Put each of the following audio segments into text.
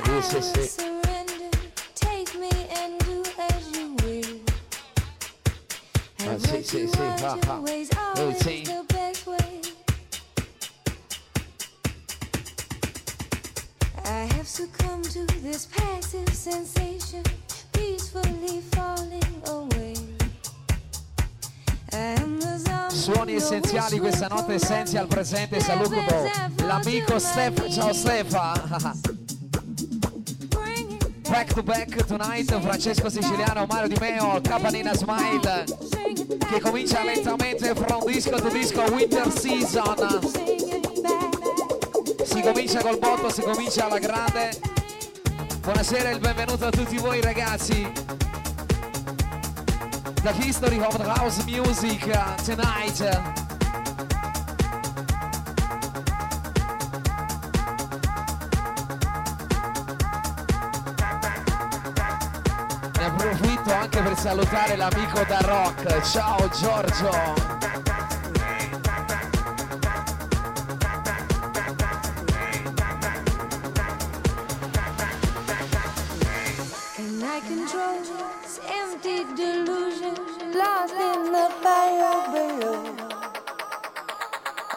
bravi, sì, sì. Ah, sì, sì, sì, ah, ah. Eh, sì. I have succumbed to this passive sensation, peacefully falling away. Suoni essenziali questa notte Essential presente saluto l'amico Stef ciao Stefa back to back tonight Francesco Siciliano Mario Di Meo Capanina Smile che comincia lentamente from disco to disco winter season. Si comincia col botto si comincia alla grande. Buonasera e il benvenuto a tutti voi ragazzi. The history of house music uh, tonight. Salutare l'amico da rock. Ciao Giorgio. And I control this empty delusion, lost in the fire below.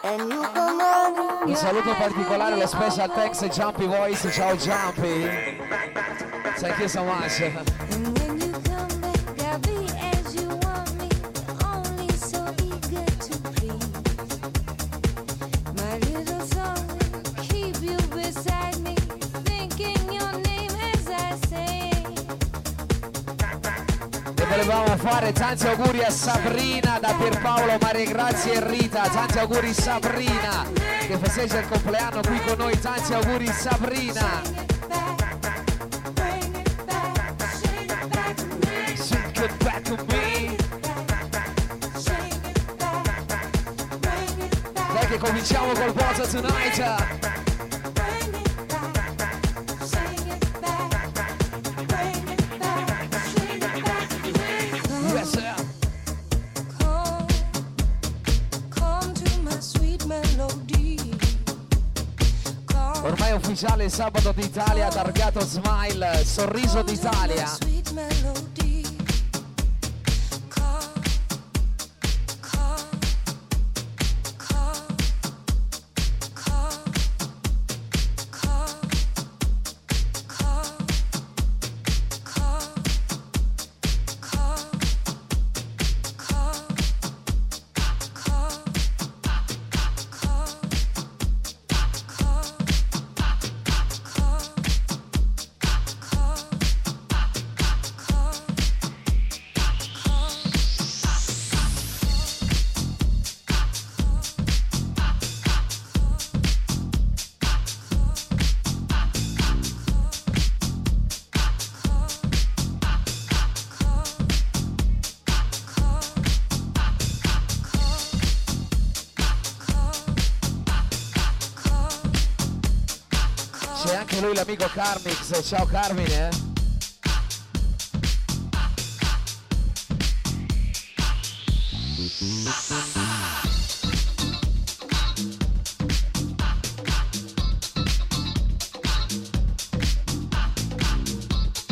And you come running. Un saluto particolare allo special text Jumpy Voice. Ciao Jumpy. Thank you so much. Volevamo fare tanti auguri a Sabrina da Pierpaolo, Maria Grazia e Rita. Tanti auguri Sabrina che festeggia il compleanno qui con noi. Tanti auguri Sabrina. Bring it back, bring it back, Sabato d'Italia, targato Smile, sorriso d'Italia. Carmix. Ciao Carmine. eh.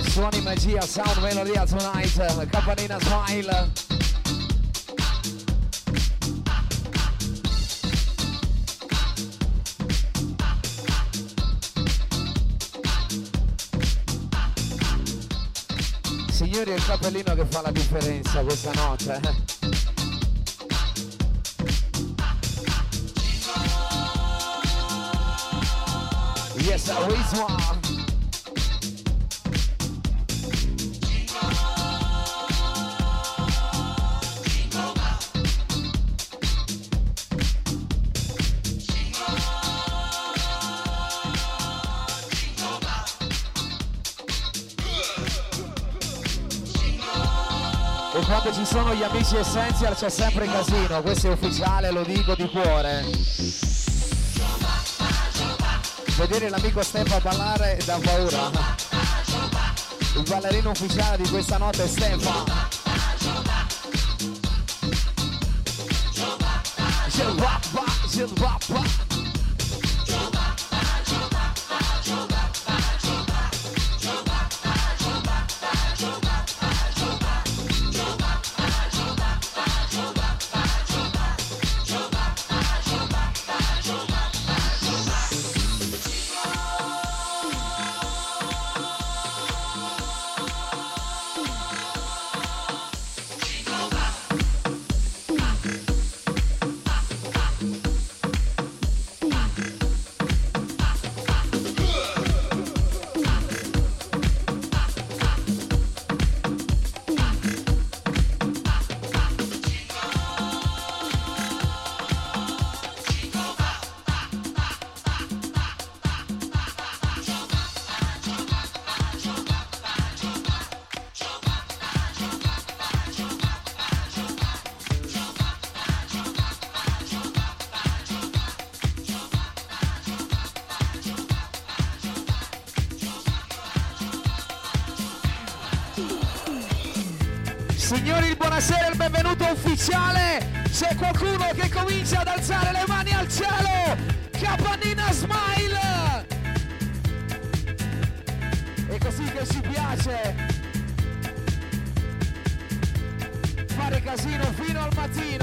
Suoni magia, sound melodia tonight. Campanina smile. Signori, è il cappellino che fa la differenza questa notte. eh. Yes, a which one? Sono gli amici essential c'è sempre casino, questo è ufficiale, lo dico di cuore. Vedere l'amico Stefano ballare dà paura. Il ballerino ufficiale di questa notte è Stefano. Jilbaba, ufficiale. C'è qualcuno che comincia ad alzare le mani al cielo. Capannina Smile. È così che ci piace. Fare casino fino al mattino.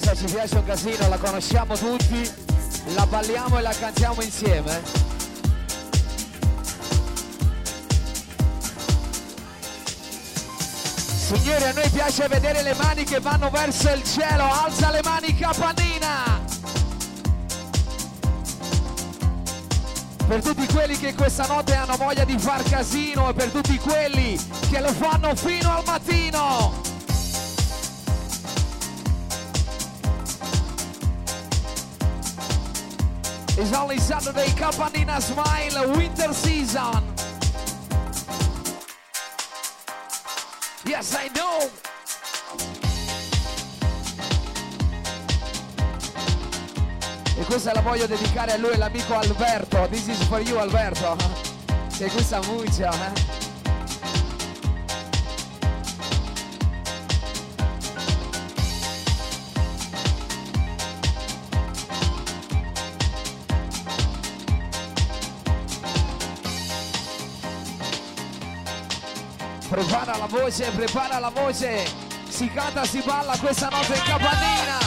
Questa ci piace un casino, la conosciamo tutti, la balliamo e la cantiamo insieme. Signori, a noi piace vedere le mani che vanno verso il cielo. Alza le mani, capannina! Per tutti quelli che questa notte hanno voglia di far casino e per tutti quelli che lo fanno fino al mattino. It's only Saturday, Capannina Smile, winter season. Yes, I know. E questa la voglio dedicare a lui l'amico Alberto. This is for you Alberto. Che questa muccia, eh? Voce, prepara la voce. Si canta, si balla questa notte in capannina.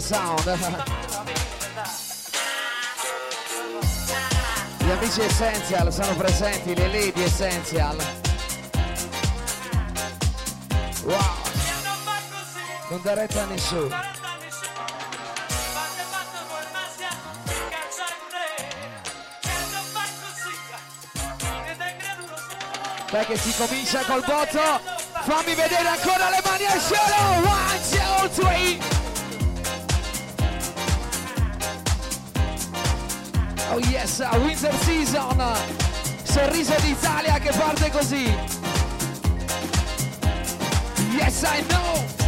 Sound. Gli amici Essential sono presenti, le lady Essential. Wow, non dà retta a nessuno. Dai che si comincia col botto. Fammi vedere ancora le mani al cielo. One, two, three. Oh yes, winter season. Sorriso d'Italia che parte così. Yes, I know.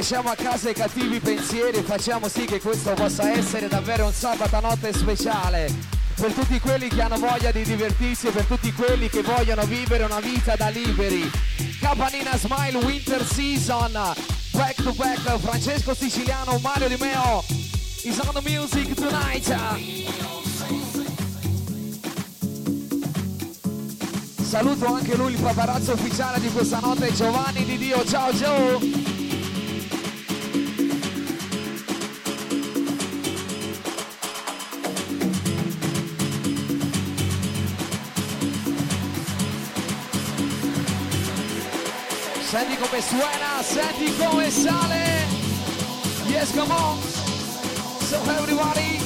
Lasciamo a casa i cattivi pensieri facciamo sì che questo possa essere davvero un sabato notte speciale per tutti quelli che hanno voglia di divertirsi e per tutti quelli che vogliono vivere una vita da liberi. Capanina Smile Winter Season, back to back, Francesco Siciliano, Mario Di Meo, is on the music tonight. Saluto anche lui, il paparazzo ufficiale di questa notte, Giovanni Di Dio. Ciao Joe! Come suena, senti come sale. Yes, come on. So everybody.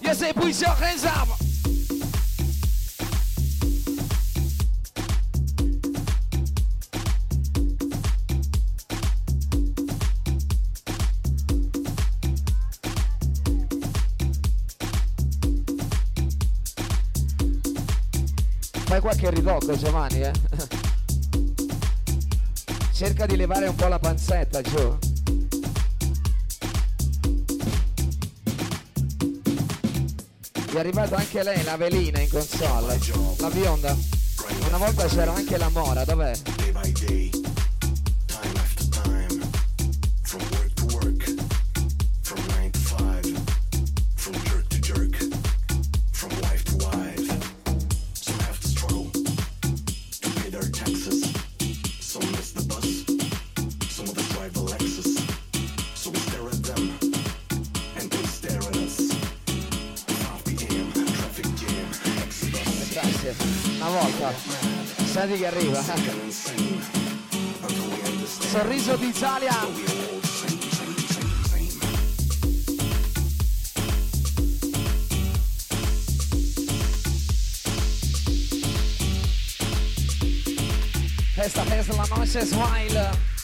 Yes, hey, put your hands up. Fai qualche ritocco Giovanni, eh? Cerca di levare un po' la panzetta, giù. È arrivata anche lei, la velina in console. La bionda. Una volta c'era anche la mora, dov'è? Arriva. Sorriso d'Italia. Esta es la noche smile. Giù.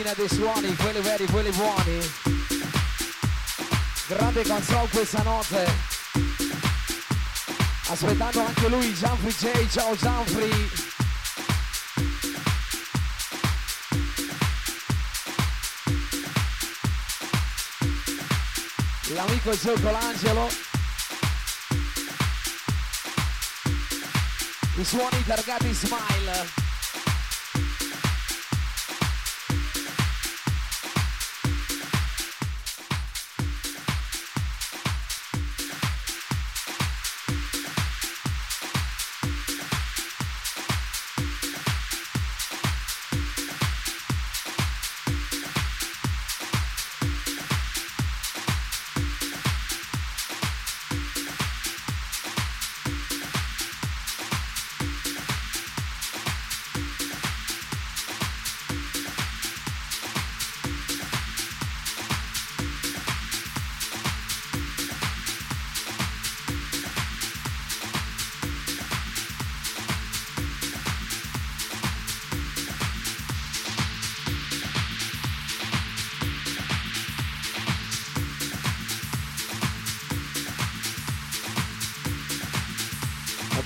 Macchina dei suoni, quelli veri, quelli buoni. Grande console questa notte. Aspettando anche lui, Gianfri J. Ciao Gianfri. L'amico Gio Colangelo. I suoni targati Smile.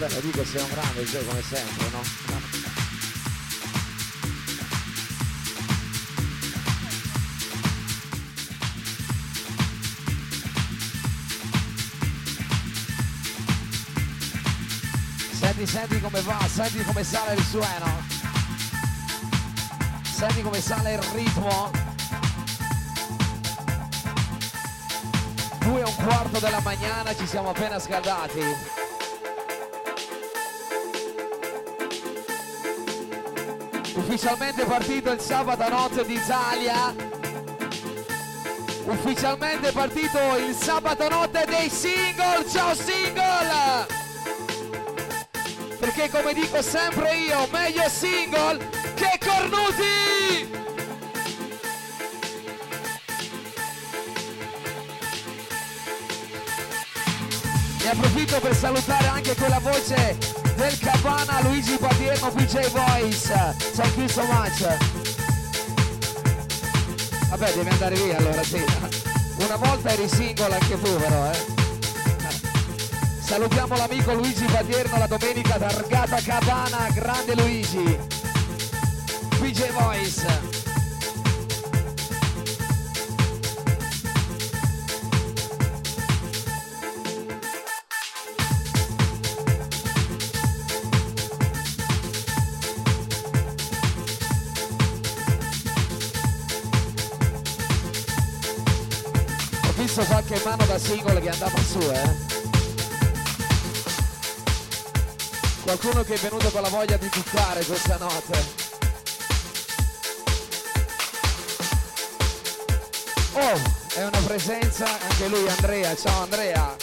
Lo dico sei un grande, Gio, come sempre, no? Senti, senti come va, senti come sale il suono. Senti come sale il ritmo. Due e un quarto della mañana ci siamo appena scaldati. Ufficialmente partito il sabato notte d'Italia. Ufficialmente partito il sabato notte dei single. Ciao single! Perché come dico sempre io, meglio single che cornuti! Ne approfitto per salutare anche quella voce del Cabana Luigi Padierno PJ Voice. Thank you so much. Vabbè, devi andare via allora, sì. Una volta eri single anche tu però, eh. Salutiamo l'amico Luigi Padierno la domenica targata Cabana, grande Luigi. PJ Voice. Mano da singolo che andava su, eh. Qualcuno che è venuto con la voglia di buttare questa notte. Oh, è una presenza, anche lui Andrea, ciao Andrea.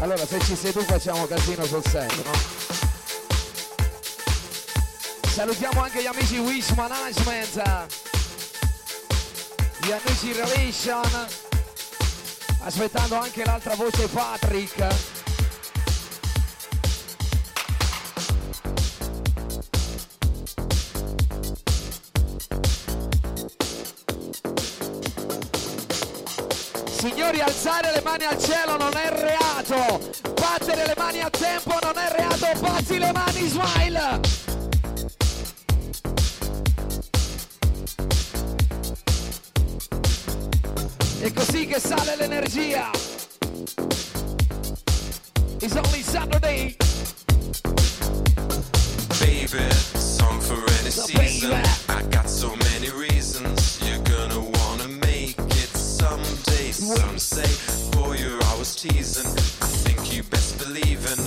Allora se ci sei tu facciamo casino sul set, no? Salutiamo anche gli amici Wish Management, gli amici Relation, aspettando anche l'altra voce Patrick. Signori, alzare le mani al cielo non è reato. Battere le mani a tempo non è reato. Batti le mani, smile. È così che sale l'energia. It's only Saturday. Baby, song for any So season. baby. I got so many reasons. You're gonna wanna make it someday. Some say, boy, you're always teasing. I think you best believe in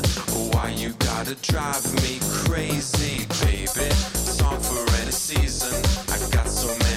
why you gotta drive me crazy, baby. Song for any season. I got so many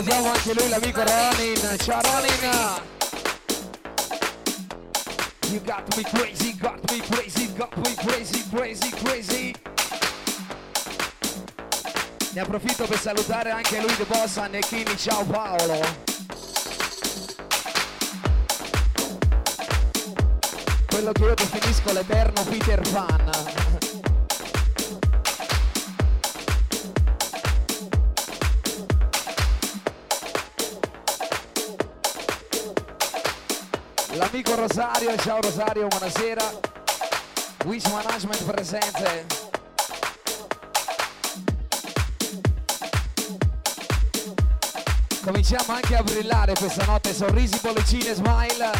Salutiamo anche lui, l'amico Ronin. Ciao Ronin! You got me crazy, got me crazy, got me crazy, crazy, crazy. Ne approfitto per salutare anche lui The Boss Annechini. Ciao Paolo! Quello che io definisco l'eterno Peter Pan. L'amico Rosario, ciao Rosario, buonasera. Wish Management presente. Cominciamo anche a brillare questa notte, sorrisi, bollicine, smile.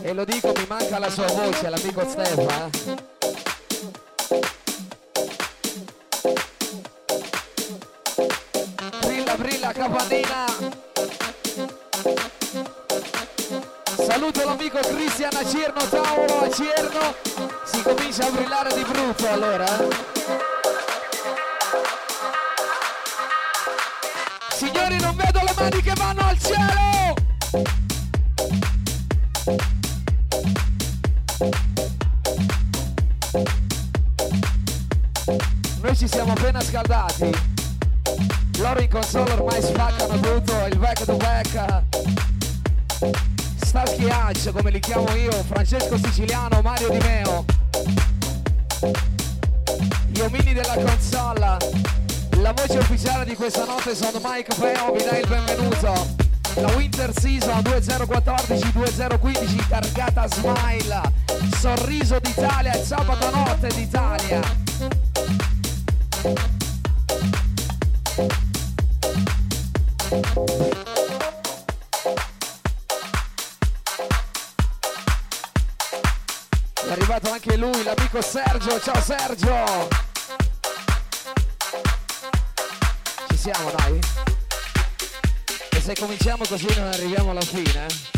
E lo dico, mi manca la sua voce, l'amico Stefano. Cirno, Tauro a Cirno. Si comincia a brillare di brutto allora. Signori, non vedo le mani che vanno al cielo. Noi ci siamo appena scaldati. Loro in console ormai spaccano tutto, il back to li chiamo io, Francesco Siciliano, Mario Di Meo. Gli omini della console. La voce ufficiale di questa notte sono Mike Peo, vi dà il benvenuto. La Winter Season 2014-2015 targata Smile. Sorriso d'Italia, sabato notte d'Italia. Anche lui, l'amico Sergio. Ciao Sergio! Ci siamo, dai? E se cominciamo così non arriviamo alla fine?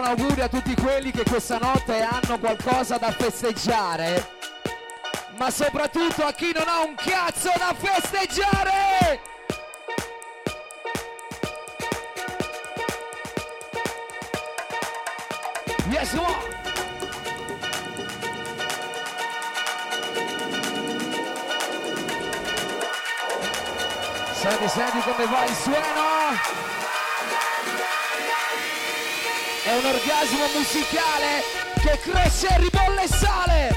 Un augurio a tutti quelli che questa notte hanno qualcosa da festeggiare. Ma soprattutto a chi non ha un cazzo da festeggiare! Yes, come on! Senti, senti come va il suono! È un orgasmo musicale che cresce ribolle e sale!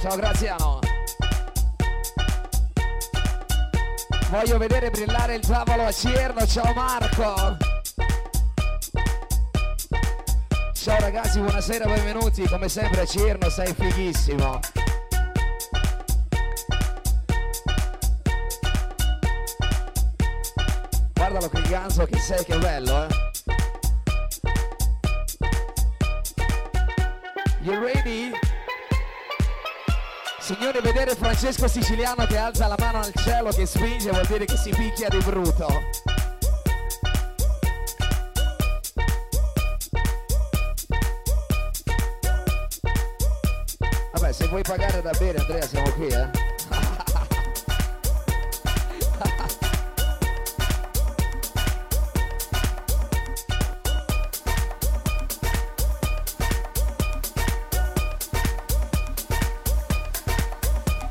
Ciao Graziano! Voglio vedere brillare il tavolo a Cierno, ciao Marco! Ciao ragazzi, buonasera, benvenuti. Come sempre Cirno, sei fighissimo. Guardalo che ganzo che sei, che bello, eh. You ready? Signori, vedere Francesco Siciliano che alza la mano al cielo, che spinge, vuol dire che si picchia di brutto. Pagare da bere, Andrea, siamo qui, eh.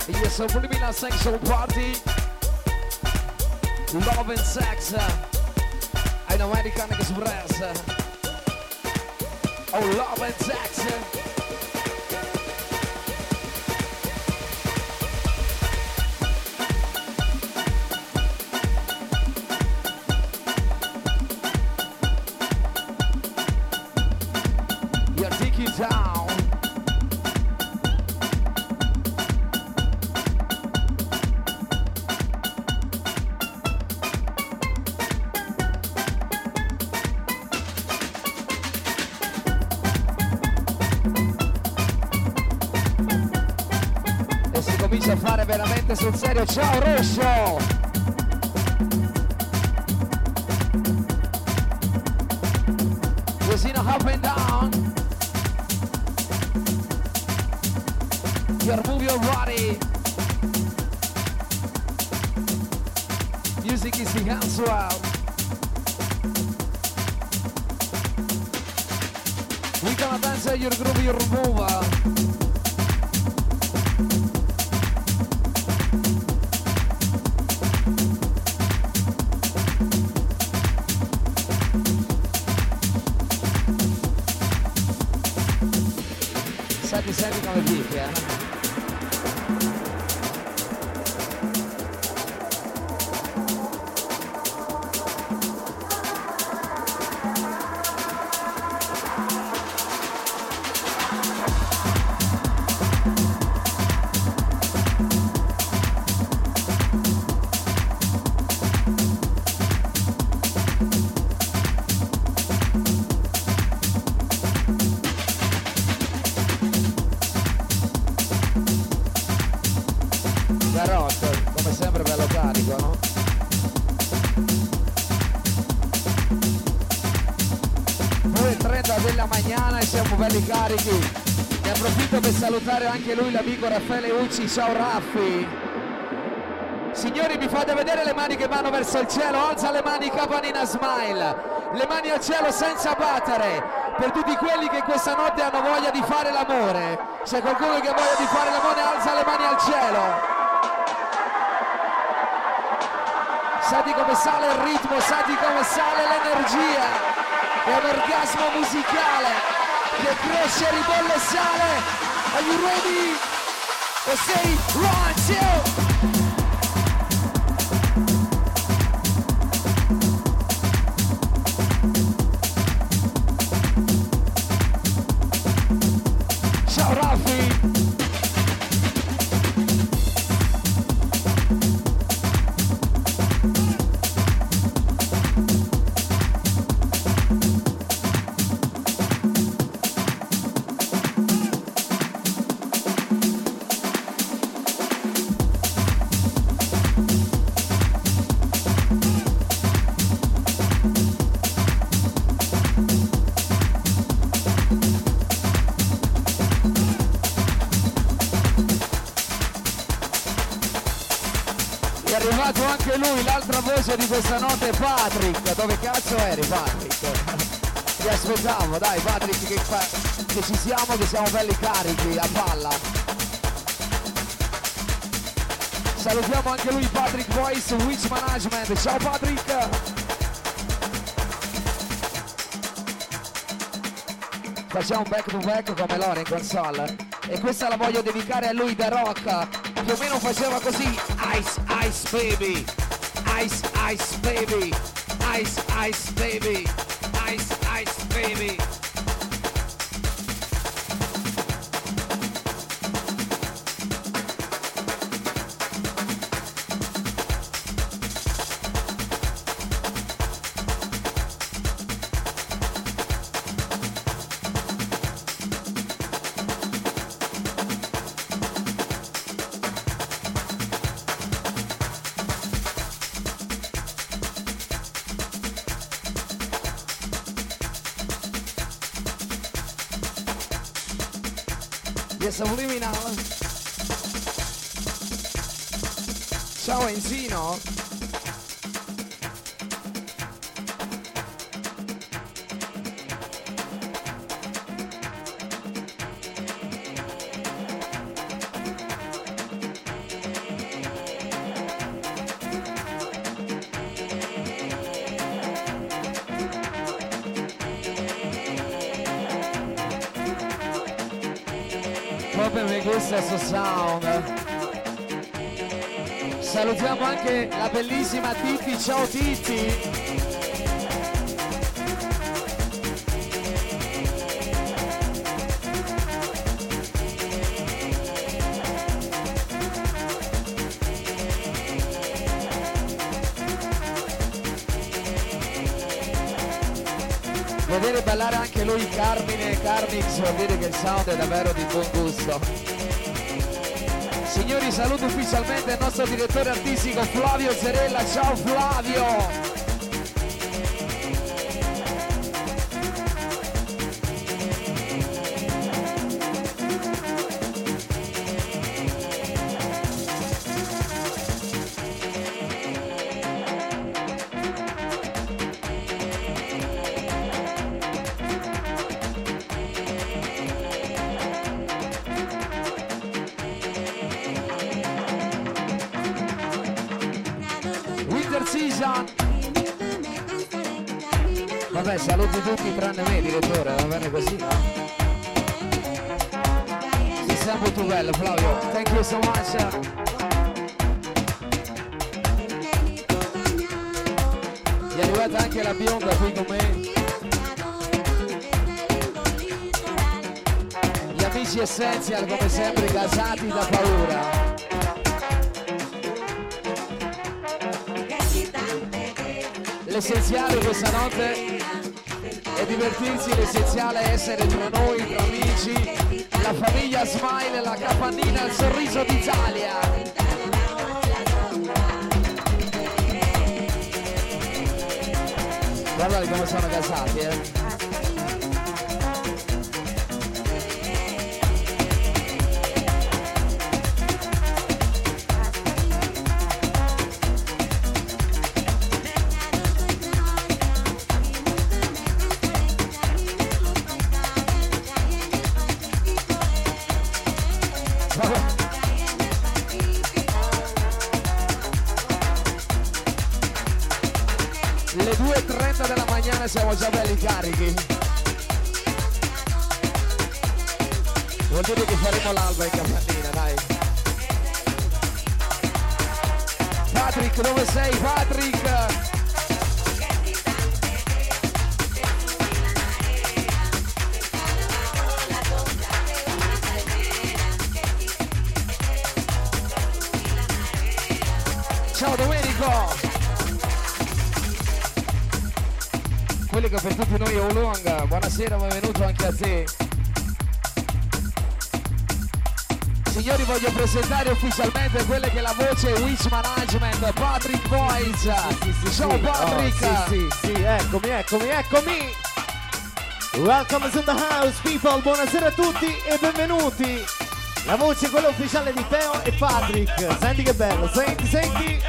Yes, subliminal sexual party. Love and sex. Ein American Express. Oh, love and sex. Move your body. Music is the answer. We gonna dance your groove, your. Ucci. Ciao Raffi! Signori, mi fate vedere le mani che vanno verso il cielo. Alza le mani, Capanina Smile. Le mani al cielo senza battere. Per tutti quelli che questa notte hanno voglia di fare l'amore. C'è qualcuno che ha voglia di fare l'amore, alza le mani al cielo. Senti come sale il ritmo, senti come sale l'energia. È un orgasmo musicale che cresce, ribolle e sale. Are you ready? Let's say one, two. Lui, l'altra voce di questa notte, Patrick. Dove cazzo eri, Patrick? Ti aspettavo, dai, Patrick, che, che ci siamo, che siamo belli carichi a palla. Salutiamo anche lui, Patrick Voice, Witch Management. Ciao, Patrick! Facciamo un back to back come loro in console. E questa la voglio dedicare a lui, The Rock. Più o meno faceva così. Ice, ice baby. Ice, ice baby. Ice, ice baby. Ice, ice baby. Yes, Subliminal. Ciao Enzino. Sound. Salutiamo anche la bellissima Titi, ciao Titi. vedere ballare anche lui Carmine e Carmix vuol dire che il sound è davvero di buon gusto Signori, saluto ufficialmente il nostro direttore artistico Flavio Zerella. Ciao Flavio! Arrivata anche la bionda qui con me. Gli amici Essential come sempre gasati da paura. L'essenziale questa notte è divertirsi, l'essenziale è essere tra noi, tra amici, la famiglia Smile, la capannina, il sorriso d'Italia. Guardate come sono gasati, eh. Buonasera, benvenuto anche a te. Signori voglio presentare ufficialmente quelle che è la voce Witch Management, Patrick Boys. Ciao Patrick! Oh, sì, sì, sì, eccomi, eccomi, eccomi. Welcome to the house, people. Buonasera a tutti e benvenuti. La voce è quella ufficiale di Teo e Patrick. Senti che bello, senti, senti.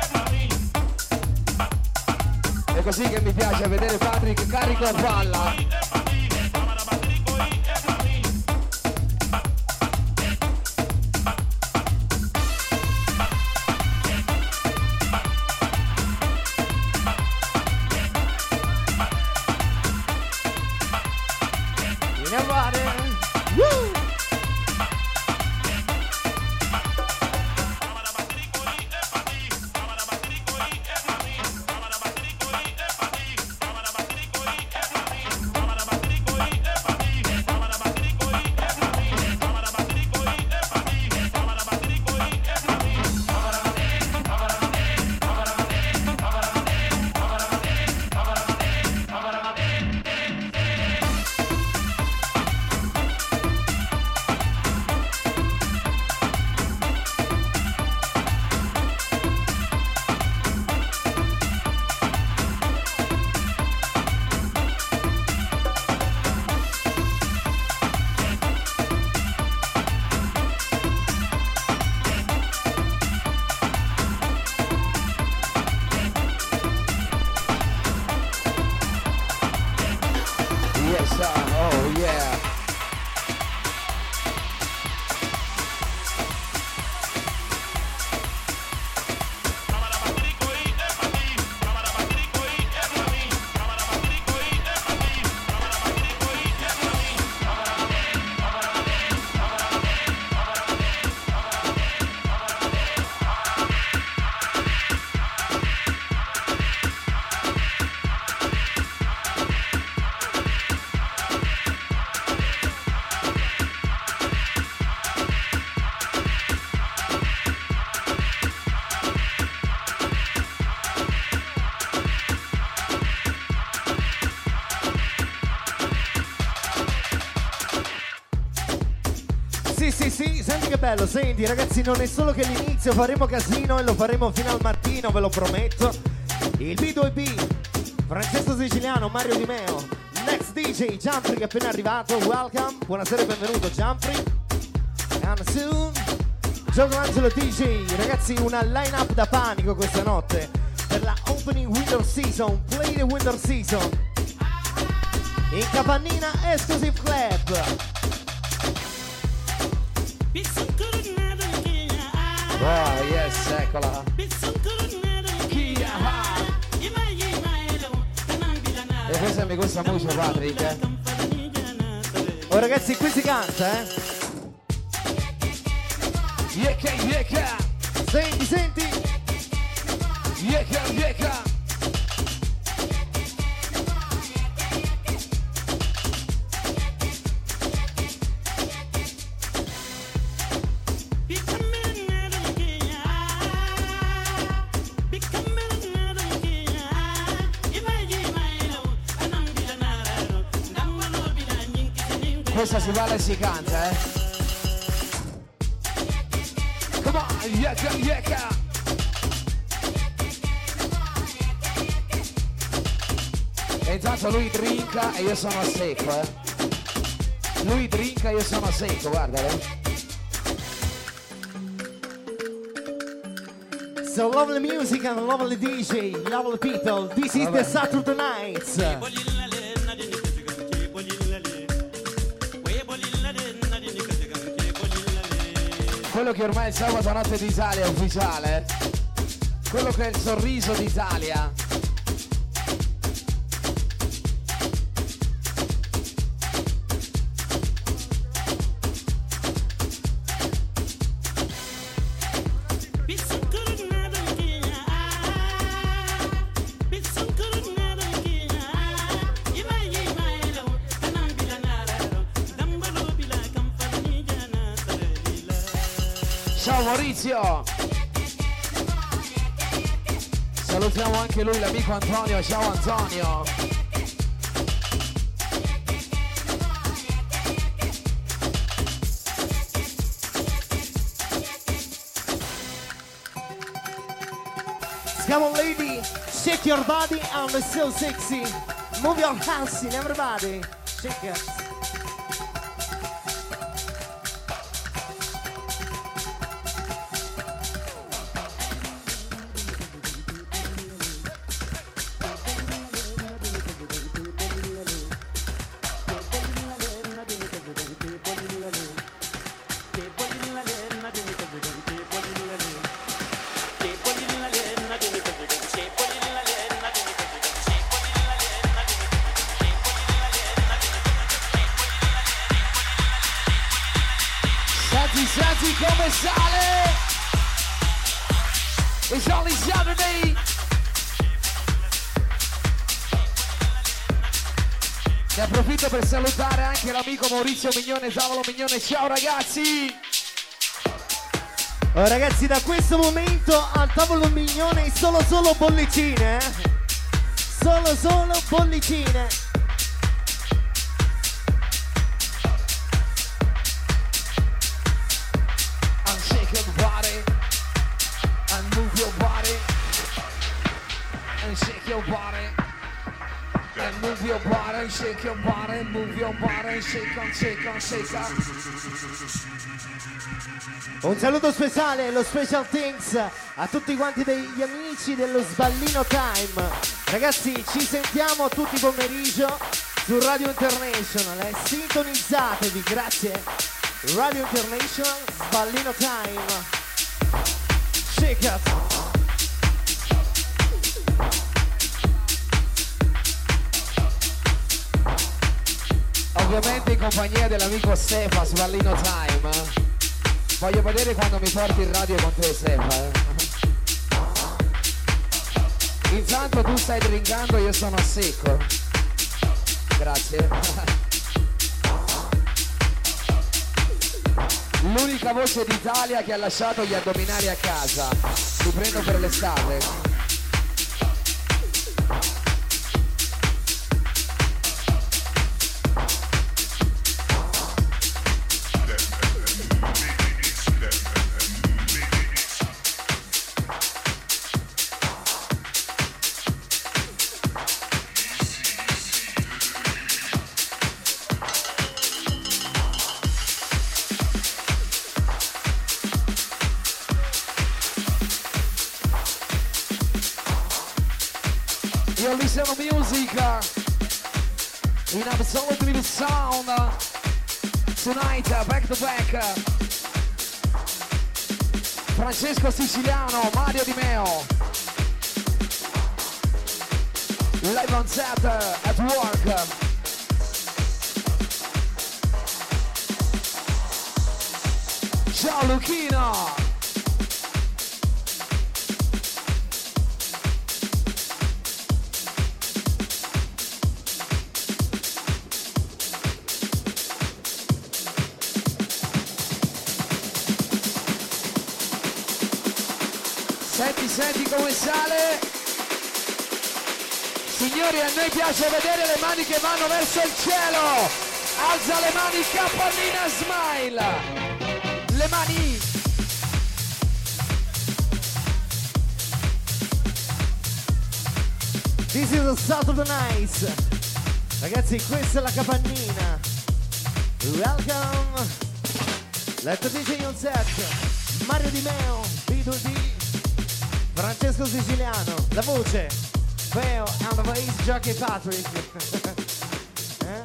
È così che mi piace vedere Patrick carico a palla. Che bello, senti ragazzi, non è solo che l'inizio, faremo casino e lo faremo fino al mattino, ve lo prometto. Il B2B, Francesco Siciliano, Mario Di Meo, Next DJ, Jumpri che è appena arrivato, welcome, buonasera e benvenuto Jumpri. And soon, Gioco Angelo DJ, ragazzi, una line-up da panico questa notte per la opening winter season, play the winter season. In Capannina Exclusive Club. Oh, yes, eccola. E questa mi gusta molto, Patrick. eh. Oh ragazzi, qui si canta, eh? Yeka, yeka, Senti, senti. yeka, yeka. Questa si canta, eh. Come on, yeka, yeka. E intanto lui drinka e io sono a secco, eh. Lui drinka e io sono a secco, guardalo. So lovely music and lovely DJ, lovely people. This is the Saturday nights. Quello che ormai è il sabato notte d'Italia ufficiale. Quello che è il sorriso d'Italia. Ciao Maurizio! Salutiamo anche lui, l'amico Antonio. Ciao Antonio! Come on, lady, shake your body it's so sexy. Move your hands in everybody. Shake it. Senti, come sale! It's only Saturday! Ne approfitto per salutare anche l'amico Maurizio Mignone, Tavolo Mignone. Ciao ragazzi! Oh, ragazzi, da questo momento al tavolo mignone solo solo bollicine, eh? Solo solo bollicine. Body shake your body move your body shake on shake on shake on Un saluto speciale, lo Special Things a tutti quanti degli amici dello Sballino Time. Ragazzi, ci sentiamo tutti pomeriggio su Radio International. Eh? Sintonizzatevi, grazie. Radio International, Sballino Time. Shake it. Ovviamente in compagnia dell'amico Stefa Svallino Time. eh. Voglio vedere quando mi porti in radio con te Stefa. eh. Intanto tu stai drinkando, io sono a secco. Grazie. L'unica voce d'Italia che ha lasciato gli addominali a casa. Li prendo per l'estate. Io listen to music in absolutely sound tonight, back to back. Francesco Siciliano, Mario Di Meo. Live on set at work. Ciao Luchino! Senti, come sale. Signori, a noi piace vedere le mani che vanno verso il cielo. Alza le mani, capannina smile. Le mani. This is a Saturday night. Ragazzi, questa è la capannina. Welcome. Let's DJ on set. Mario Di Meo, B2D. Francesco Siciliano, la voce. Feo and the bass jockey Patrick. Eh?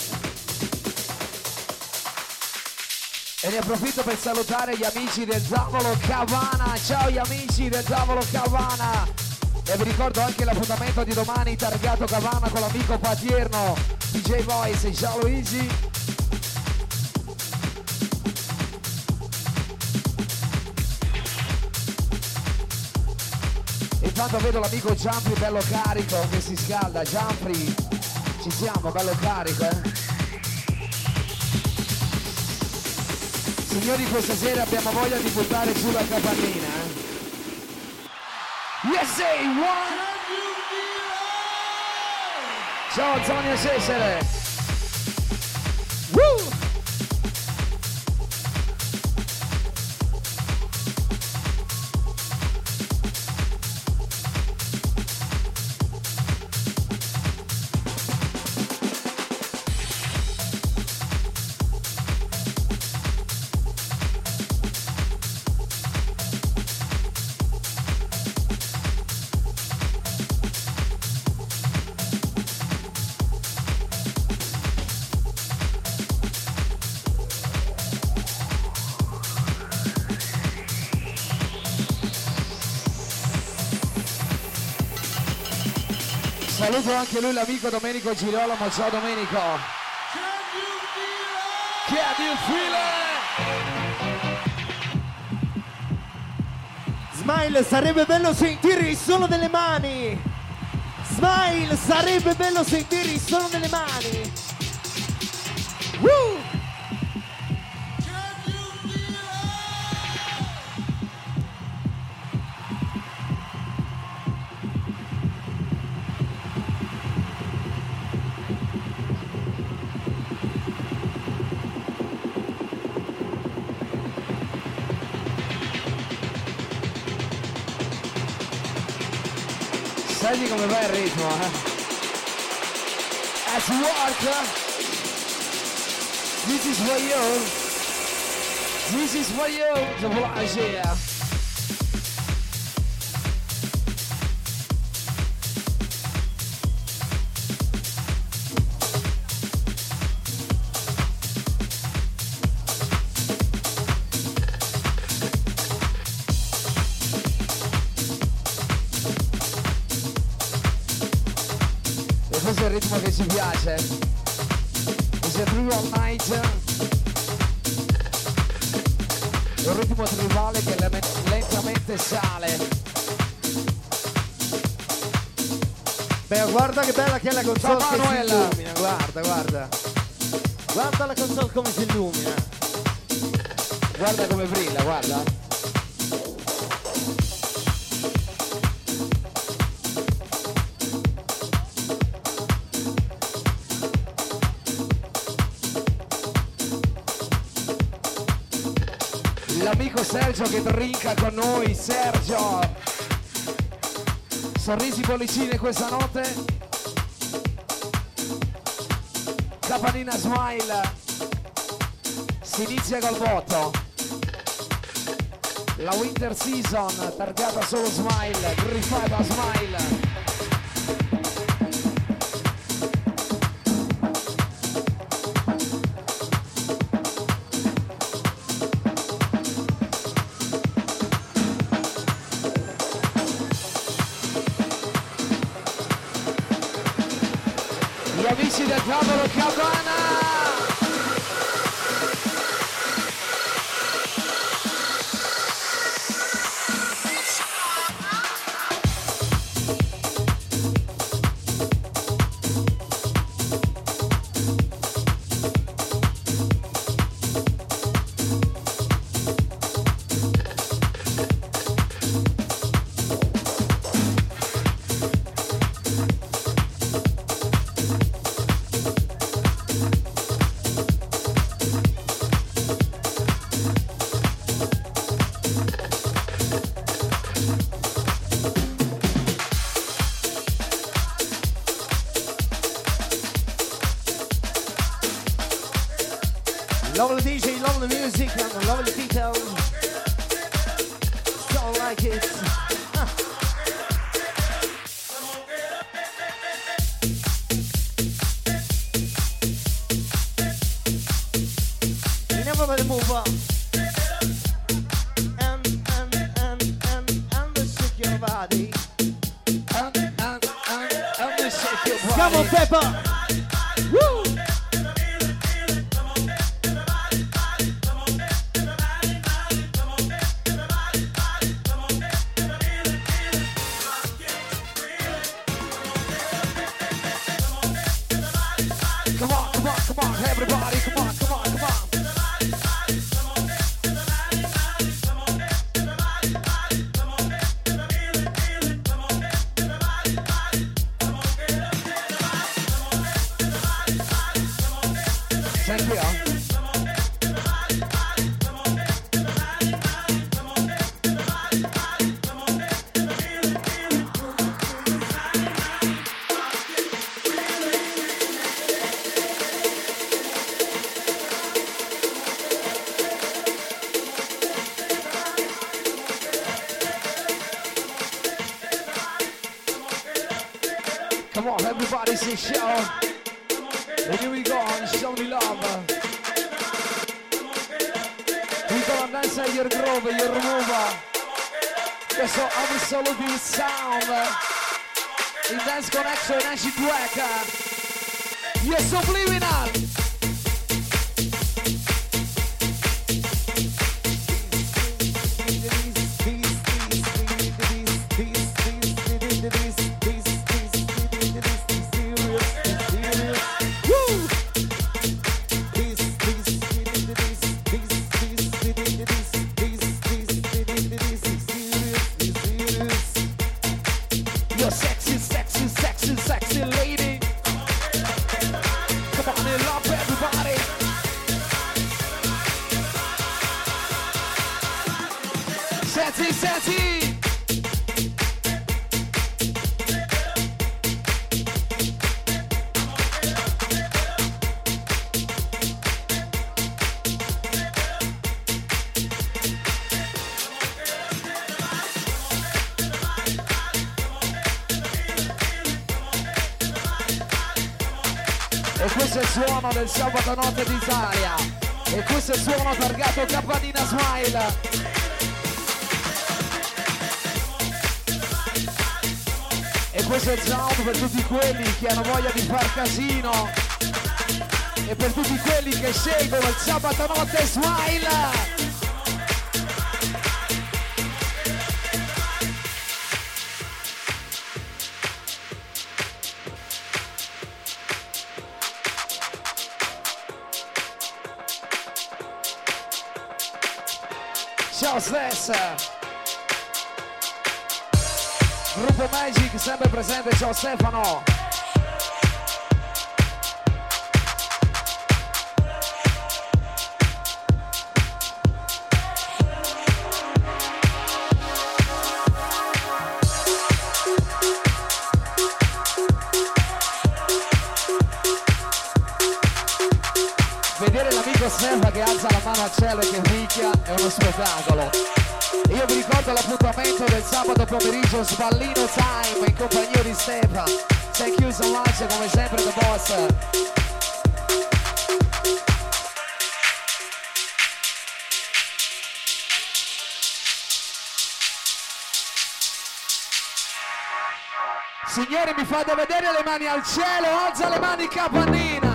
E ne approfitto per salutare gli amici del Tavolo Cavana. Ciao gli amici del Tavolo Cavana. E vi ricordo anche l'appuntamento di domani targato Cavana con l'amico Patierno, DJ Voice. Ciao Luigi. Intanto vedo l'amico Giampri bello carico che si scalda. Giampri, ci siamo, bello carico, eh? Signori, questa sera abbiamo voglia di buttare giù la capannina. eh? Yes, one. Ciao Antonio Cesare. Saluto anche lui l'amico Domenico Girolamo. Ciao Domenico. Can you feel it? Smile, sarebbe bello sentire il suono delle mani. Smile, sarebbe bello sentire il suono delle mani. Senti come va il ritmo, eh? At work. This is for you. This is for you. The Blanche ci piace. È True All Night. Un ritmo tribale che lentamente sale. Beh, guarda che bella che è la console Ciao, che si Manuela. illumina, guarda, guarda. Guarda la console come si illumina. Guarda come brilla, guarda. L'amico Sergio che drinka con noi, Sergio. Sorrisi bollicine questa notte. Capanina Smile. Si inizia col voto. La winter season targata solo Smile, griffata Smile. Del sabato notte d'Italia. E questo è il suono targato Capanina Smile. E questo è il sound per tutti quelli che hanno voglia di far casino. E per tutti quelli che scelgono il sabato notte Smile. Ciao Stess! Gruppo Magic sempre presente, ciao Stefano! Vedere l'amico Stefano che alza la mano al cielo e che picchia è uno spettacolo. Io vi ricordo l'appuntamento del sabato pomeriggio Spallino Time in compagnia di Stefano. Thank you so much, come sempre The Boss. Signori, mi fate vedere le mani al cielo, alza le mani capannina.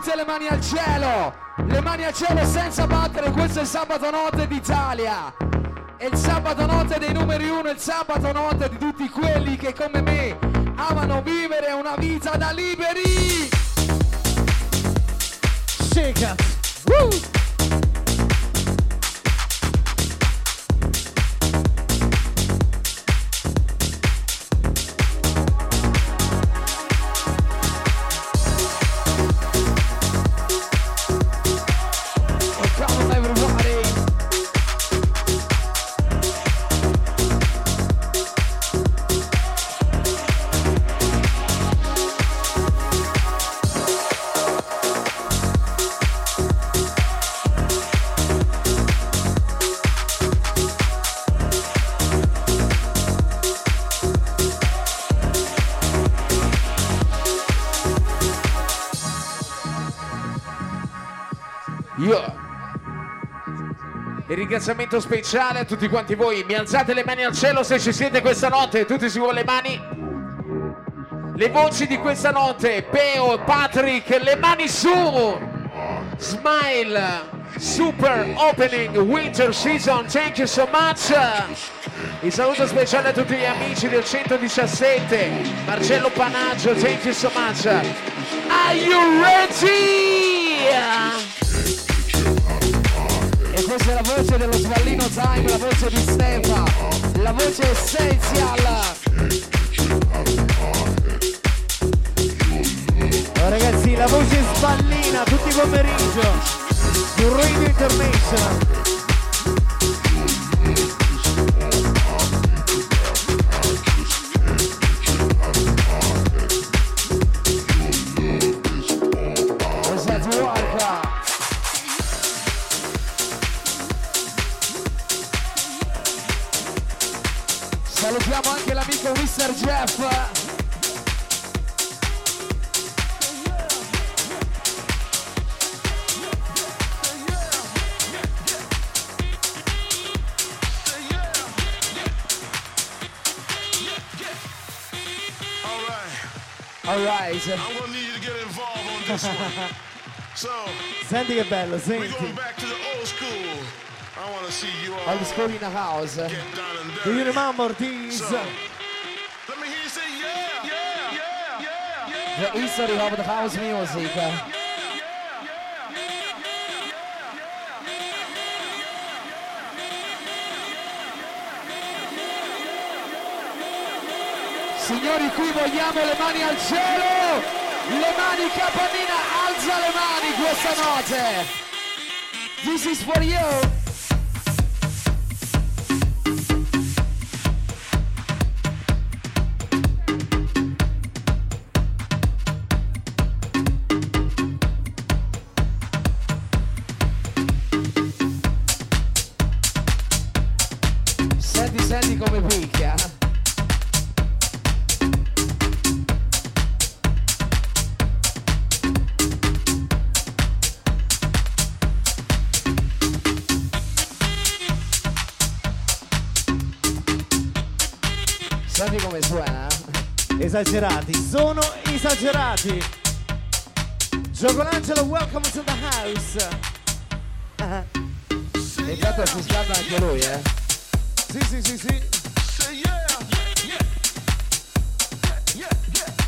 Tutte le mani al cielo, le mani al cielo senza battere, questo è il sabato notte d'Italia. È il sabato notte dei numeri uno, il sabato notte di tutti quelli che come me amano vivere una vita da liberi. Shake it. Woo! Ringraziamento speciale a tutti quanti voi. Mi alzate le mani al cielo se ci siete questa notte. Tutti si vuole le mani. Le voci di questa notte. Peo, Patrick, le mani su. Smile. Super opening winter season. Thank you so much. Il saluto speciale a tutti gli amici del 117. Marcello Panaggio, thank you so much. Are you ready? E questa è la voce dello Svallino Time, la voce di Stefa, la voce essenzial. Oh, ragazzi, la voce sballina tutti i pomeriggio Radio International. Right. Alright. I'm gonna need you to get involved on this one. So, Senti che bello, we're going senti. back to the old school. I wanna see you all All school in the house. get down and Do you dirty. remember this? So, The history of the house music. Signori, qui vogliamo le mani al cielo! Le mani capannina, alza le mani questa notte! This is for you! Esagerati, sono esagerati. Giocolangelo, welcome to the house. E intanto si scalda anche lui, eh? Sì, sì, sì, sì.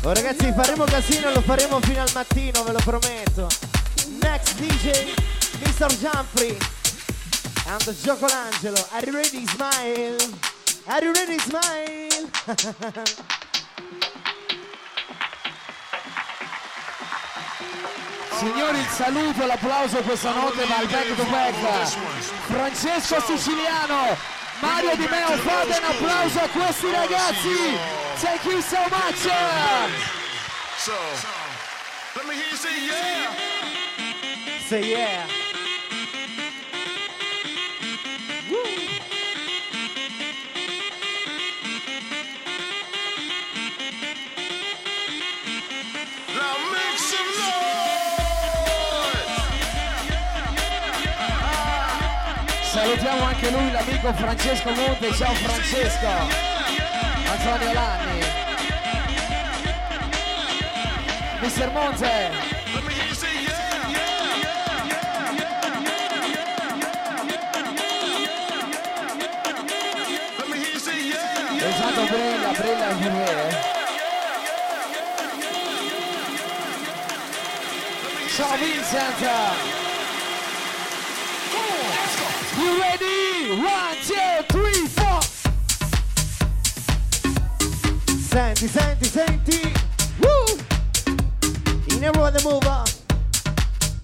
Oh ragazzi, faremo casino e lo faremo fino al mattino, ve lo prometto. Next DJ, Mr. Jumpy and Giocolangelo. Are you ready, smile? Are you ready, smile? Signori, il saluto, l'applauso questa notte va al back to back. Francesco Siciliano, Mario Di Meo, fate un applauso a questi ragazzi. Thank you so much. So, let me hear you say yeah. Say yeah. Salutiamo anche lui, l'amico Francesco Monte. Ciao Francesco. Antonio Lanni. Mr. Monte. Esatto, brilla, brilla anche me. Ciao Vincent! Senti, senti, senti. Woo! In everyone the move.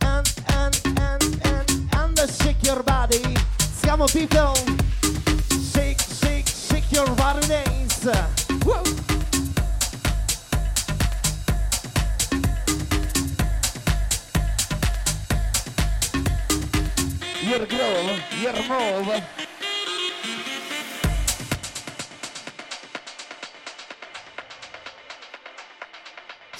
And, and, and, and, and shake your body. Siamo people.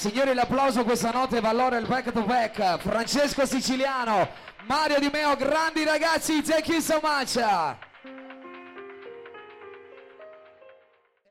Signori, l'applauso questa notte va allora il back to back. Francesco Siciliano, Mario Di Meo, grandi ragazzi, thank you so much.